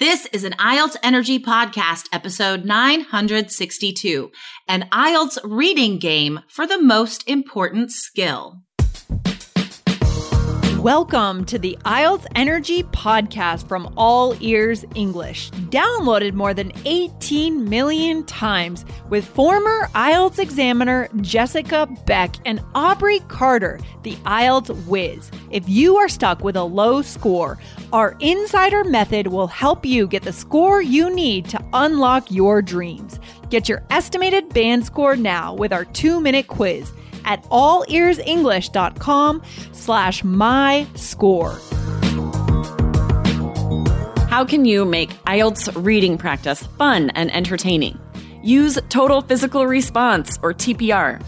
This is an IELTS Energy Podcast, episode 962, an IELTS reading game for the most important skill. Welcome to the IELTS Energy Podcast from All Ears English, downloaded more than 18 million times with former IELTS examiner Jessica Beck and Aubrey Carter, the IELTS whiz. If you are stuck with a low score, our insider method will help you get the score you need to unlock your dreams. Get your estimated band score now with our two minute quiz at allearsenglish.com slash my score. How can you make IELTS reading practice fun and entertaining? Use total physical response or TPR.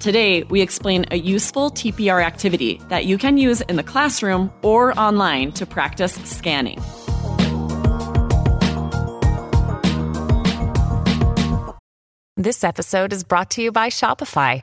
Today, we explain a useful TPR activity that you can use in the classroom or online to practice scanning. This episode is brought to you by Shopify.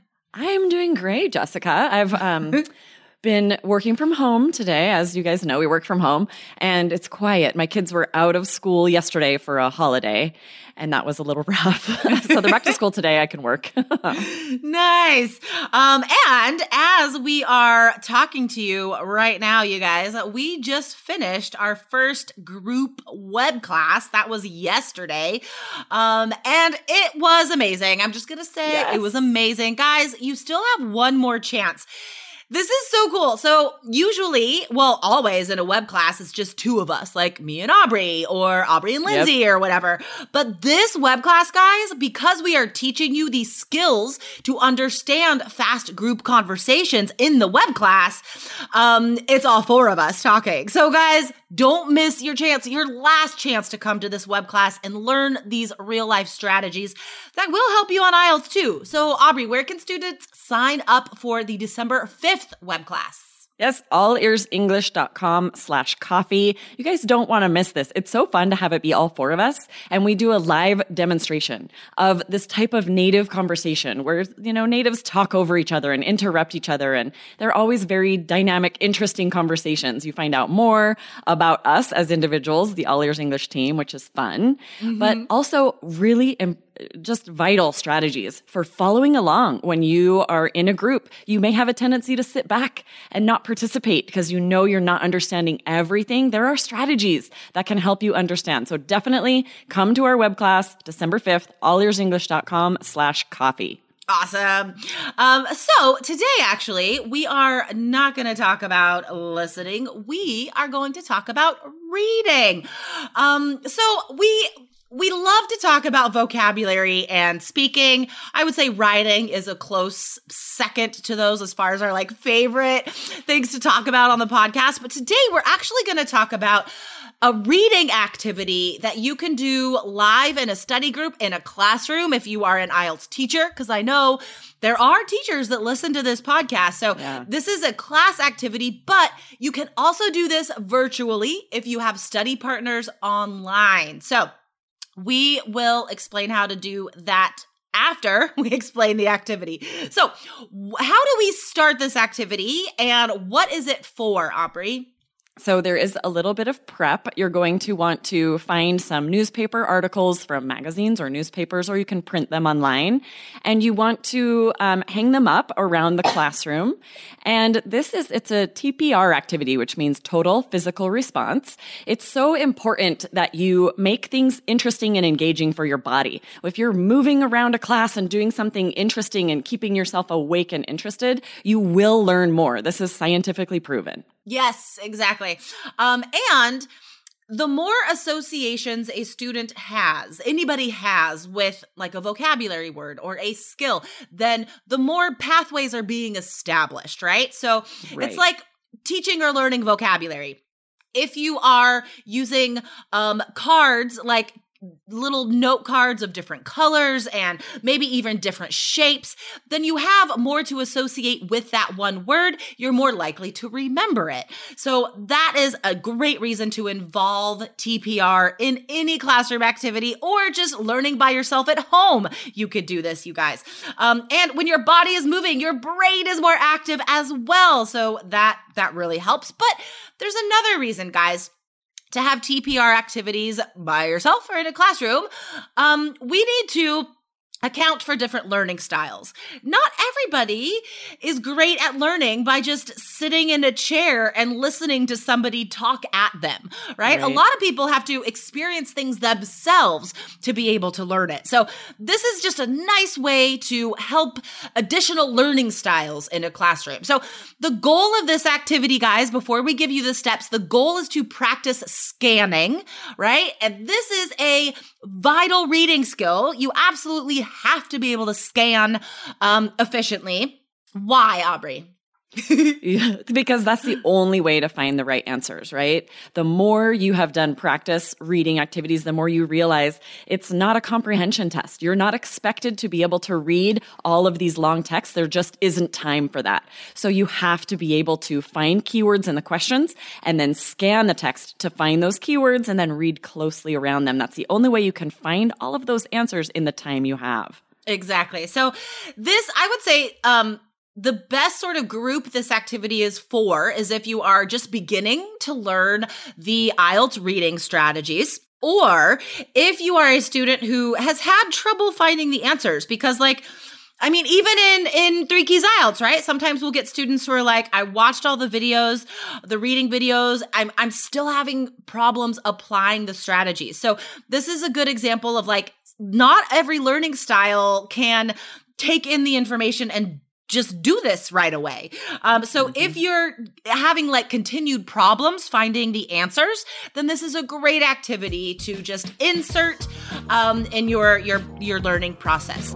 I'm doing great, Jessica. I've um, been working from home today. As you guys know, we work from home and it's quiet. My kids were out of school yesterday for a holiday and that was a little rough. so they're back to school today. I can work. nice. Um, and as we are talking to you right now, you guys, we just finished our first group web class. That was yesterday. Um, and it was amazing. I'm just going to say yes. it was amazing. Guys, you still have one more chance. This is so cool. So usually, well, always in a web class, it's just two of us, like me and Aubrey or Aubrey and Lindsay yep. or whatever. But this web class, guys, because we are teaching you these skills to understand fast group conversations in the web class, um, it's all four of us talking. So guys, don't miss your chance, your last chance to come to this web class and learn these real life strategies that will help you on IELTS too. So Aubrey, where can students sign up for the December 5th web class? Yes, allearsenglish.com slash coffee. You guys don't want to miss this. It's so fun to have it be all four of us. And we do a live demonstration of this type of native conversation where, you know, natives talk over each other and interrupt each other. And they're always very dynamic, interesting conversations. You find out more about us as individuals, the All Ears English team, which is fun, mm-hmm. but also really important just vital strategies for following along when you are in a group. You may have a tendency to sit back and not participate because you know you're not understanding everything. There are strategies that can help you understand. So definitely come to our web class December 5th, allearsenglish.com slash coffee. Awesome. Um, so today, actually, we are not going to talk about listening. We are going to talk about reading. Um, so we we love to talk about vocabulary and speaking. I would say writing is a close second to those as far as our like favorite things to talk about on the podcast. But today we're actually going to talk about a reading activity that you can do live in a study group in a classroom if you are an IELTS teacher, because I know there are teachers that listen to this podcast. So yeah. this is a class activity, but you can also do this virtually if you have study partners online. So we will explain how to do that after we explain the activity. So, how do we start this activity and what is it for, Aubrey? So there is a little bit of prep. You're going to want to find some newspaper articles from magazines or newspapers, or you can print them online. And you want to um, hang them up around the classroom. And this is, it's a TPR activity, which means total physical response. It's so important that you make things interesting and engaging for your body. If you're moving around a class and doing something interesting and keeping yourself awake and interested, you will learn more. This is scientifically proven. Yes, exactly. Um, and the more associations a student has, anybody has with like a vocabulary word or a skill, then the more pathways are being established, right? So right. it's like teaching or learning vocabulary. if you are using um, cards like little note cards of different colors and maybe even different shapes, then you have more to associate with that one word. You're more likely to remember it. So that is a great reason to involve TPR in any classroom activity or just learning by yourself at home. You could do this, you guys. Um, and when your body is moving, your brain is more active as well. So that, that really helps. But there's another reason, guys to have TPR activities by yourself or in a classroom, um, we need to account for different learning styles. Not everybody is great at learning by just sitting in a chair and listening to somebody talk at them, right? right? A lot of people have to experience things themselves to be able to learn it. So this is just a nice way to help additional learning styles in a classroom. So the goal of this activity, guys, before we give you the steps, the goal is to practice scanning, right? And this is a vital reading skill. You absolutely have to be able to scan um, efficiently. Why, Aubrey? because that's the only way to find the right answers, right? The more you have done practice reading activities, the more you realize it's not a comprehension test. You're not expected to be able to read all of these long texts. There just isn't time for that. So you have to be able to find keywords in the questions and then scan the text to find those keywords and then read closely around them. That's the only way you can find all of those answers in the time you have. Exactly. So this, I would say, um, the best sort of group this activity is for is if you are just beginning to learn the IELTS reading strategies. Or if you are a student who has had trouble finding the answers because like I mean, even in in Three Keys IELTS, right? Sometimes we'll get students who are like, "I watched all the videos, the reading videos. I'm I'm still having problems applying the strategies." So this is a good example of like, not every learning style can take in the information and just do this right away. Um, so mm-hmm. if you're having like continued problems finding the answers, then this is a great activity to just insert um, in your your your learning process.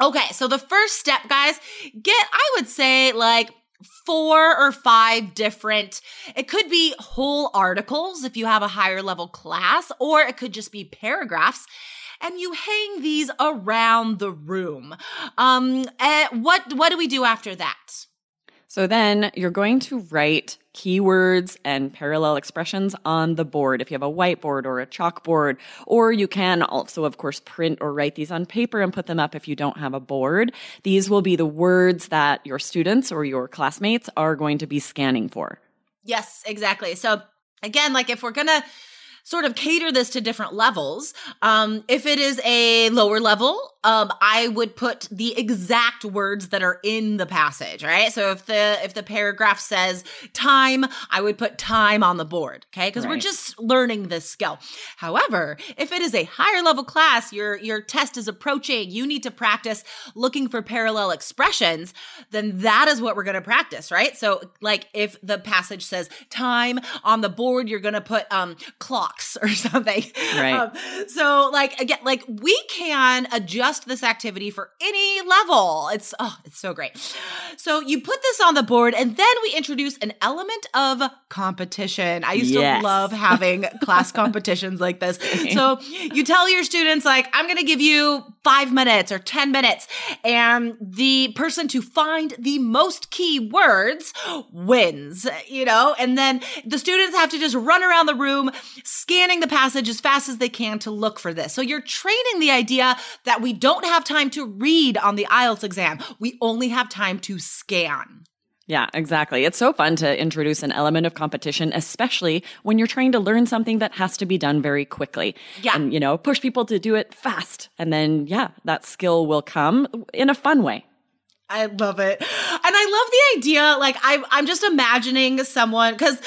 Okay, so the first step, guys, get, I would say, like four or five different, it could be whole articles if you have a higher level class, or it could just be paragraphs and you hang these around the room. Um, uh, what what do we do after that? So then you're going to write keywords and parallel expressions on the board if you have a whiteboard or a chalkboard. Or you can also, of course, print or write these on paper and put them up if you don't have a board. These will be the words that your students or your classmates are going to be scanning for. Yes, exactly. So again, like if we're going to sort of cater this to different levels. Um, if it is a lower level, um, I would put the exact words that are in the passage, right? So if the if the paragraph says time, I would put time on the board, okay? Because right. we're just learning this skill. However, if it is a higher level class, your your test is approaching, you need to practice looking for parallel expressions, then that is what we're going to practice, right? So like if the passage says time on the board, you're going to put um clock or something. Right. Um, so like again, like we can adjust this activity for any level. It's oh, it's so great. So you put this on the board and then we introduce an element of competition. I used yes. to love having class competitions like this. So you tell your students like I'm going to give you 5 minutes or 10 minutes and the person to find the most key words wins, you know? And then the students have to just run around the room scanning the passage as fast as they can to look for this. So you're training the idea that we don't have time to read on the IELTS exam. We only have time to scan. Yeah, exactly. It's so fun to introduce an element of competition, especially when you're trying to learn something that has to be done very quickly. Yeah. And, you know, push people to do it fast. And then, yeah, that skill will come in a fun way. I love it. And I love the idea. Like, I'm, I'm just imagining someone, because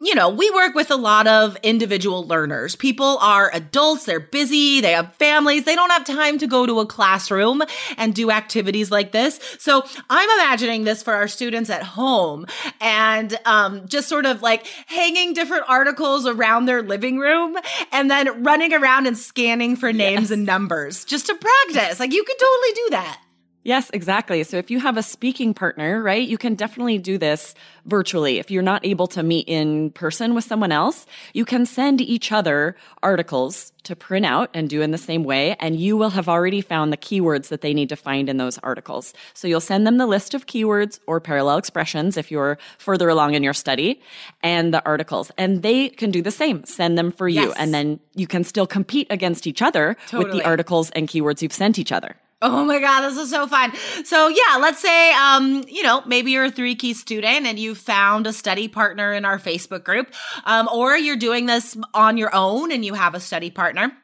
you know, we work with a lot of individual learners. People are adults, they're busy, they have families, they don't have time to go to a classroom and do activities like this. So I'm imagining this for our students at home and um, just sort of like hanging different articles around their living room and then running around and scanning for names yes. and numbers just to practice. Like you could totally do that. Yes, exactly. So if you have a speaking partner, right, you can definitely do this virtually. If you're not able to meet in person with someone else, you can send each other articles to print out and do in the same way. And you will have already found the keywords that they need to find in those articles. So you'll send them the list of keywords or parallel expressions if you're further along in your study and the articles. And they can do the same. Send them for you. Yes. And then you can still compete against each other totally. with the articles and keywords you've sent each other. Oh my God, this is so fun. So yeah, let's say, um, you know, maybe you're a three key student and you found a study partner in our Facebook group, um, or you're doing this on your own and you have a study partner.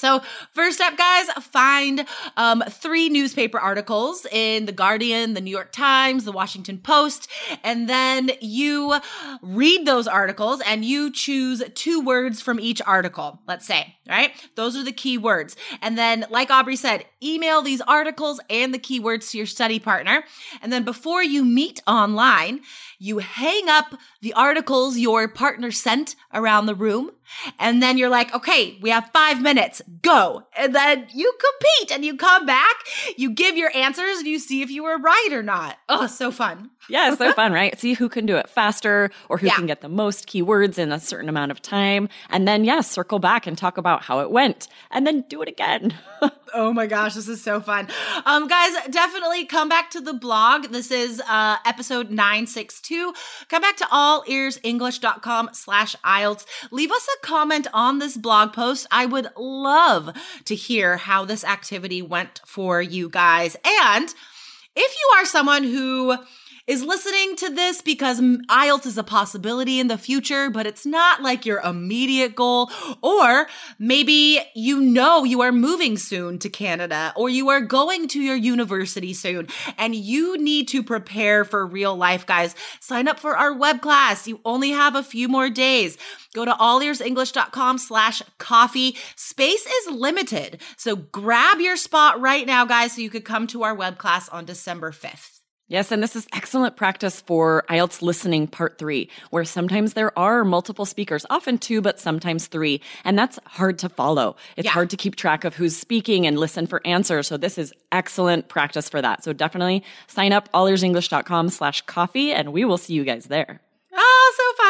So, first step, guys, find um, three newspaper articles in The Guardian, The New York Times, The Washington Post, and then you read those articles and you choose two words from each article, let's say, right? Those are the key words. And then, like Aubrey said, email these articles and the keywords to your study partner. And then, before you meet online, you hang up the articles your partner sent around the room. And then you're like, okay, we have five minutes, go. And then you compete and you come back, you give your answers and you see if you were right or not. Oh, so fun. Yeah, so fun, right? See who can do it faster or who yeah. can get the most keywords in a certain amount of time. And then, yeah, circle back and talk about how it went and then do it again. oh my gosh, this is so fun. Um, guys, definitely come back to the blog. This is uh, episode 962. Come back to allearsenglish.com slash IELTS. Leave us a comment on this blog post. I would love to hear how this activity went for you guys. And if you are someone who is listening to this because IELTS is a possibility in the future, but it's not like your immediate goal. Or maybe you know you are moving soon to Canada or you are going to your university soon and you need to prepare for real life, guys. Sign up for our web class. You only have a few more days. Go to allearsenglish.com slash coffee. Space is limited. So grab your spot right now, guys, so you could come to our web class on December 5th. Yes, and this is excellent practice for IELTS listening part three, where sometimes there are multiple speakers, often two, but sometimes three. And that's hard to follow. It's yeah. hard to keep track of who's speaking and listen for answers. So this is excellent practice for that. So definitely sign up allearsenglish.com slash coffee and we will see you guys there.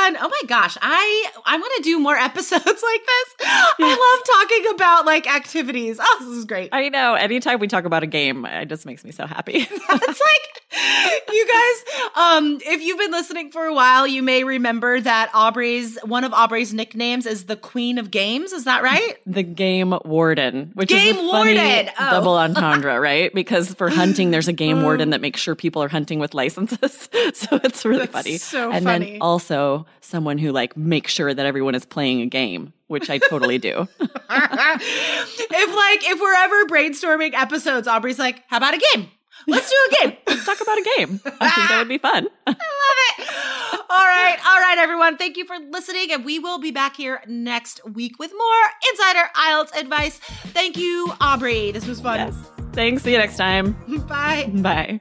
Oh, fun. Oh my gosh. I I want to do more episodes like this. Yeah. I love talking about like activities. Oh, this is great. I know. Anytime we talk about a game, it just makes me so happy. it's like you guys, um, if you've been listening for a while, you may remember that Aubrey's one of Aubrey's nicknames is the Queen of Games. Is that right? The Game Warden, which game is a warden. funny oh. double entendre, right? Because for hunting, there's a game warden that makes sure people are hunting with licenses. so it's really That's funny. So and funny. then also someone who like makes sure that everyone is playing a game, which I totally do. if like if we're ever brainstorming episodes, Aubrey's like, "How about a game? Let's do a game. Let's talk about a game. I think that would be fun. I love it. All right, all right, everyone. Thank you for listening, and we will be back here next week with more Insider IELTS advice. Thank you, Aubrey. This was fun. Yes. Thanks. See you next time. Bye. Bye.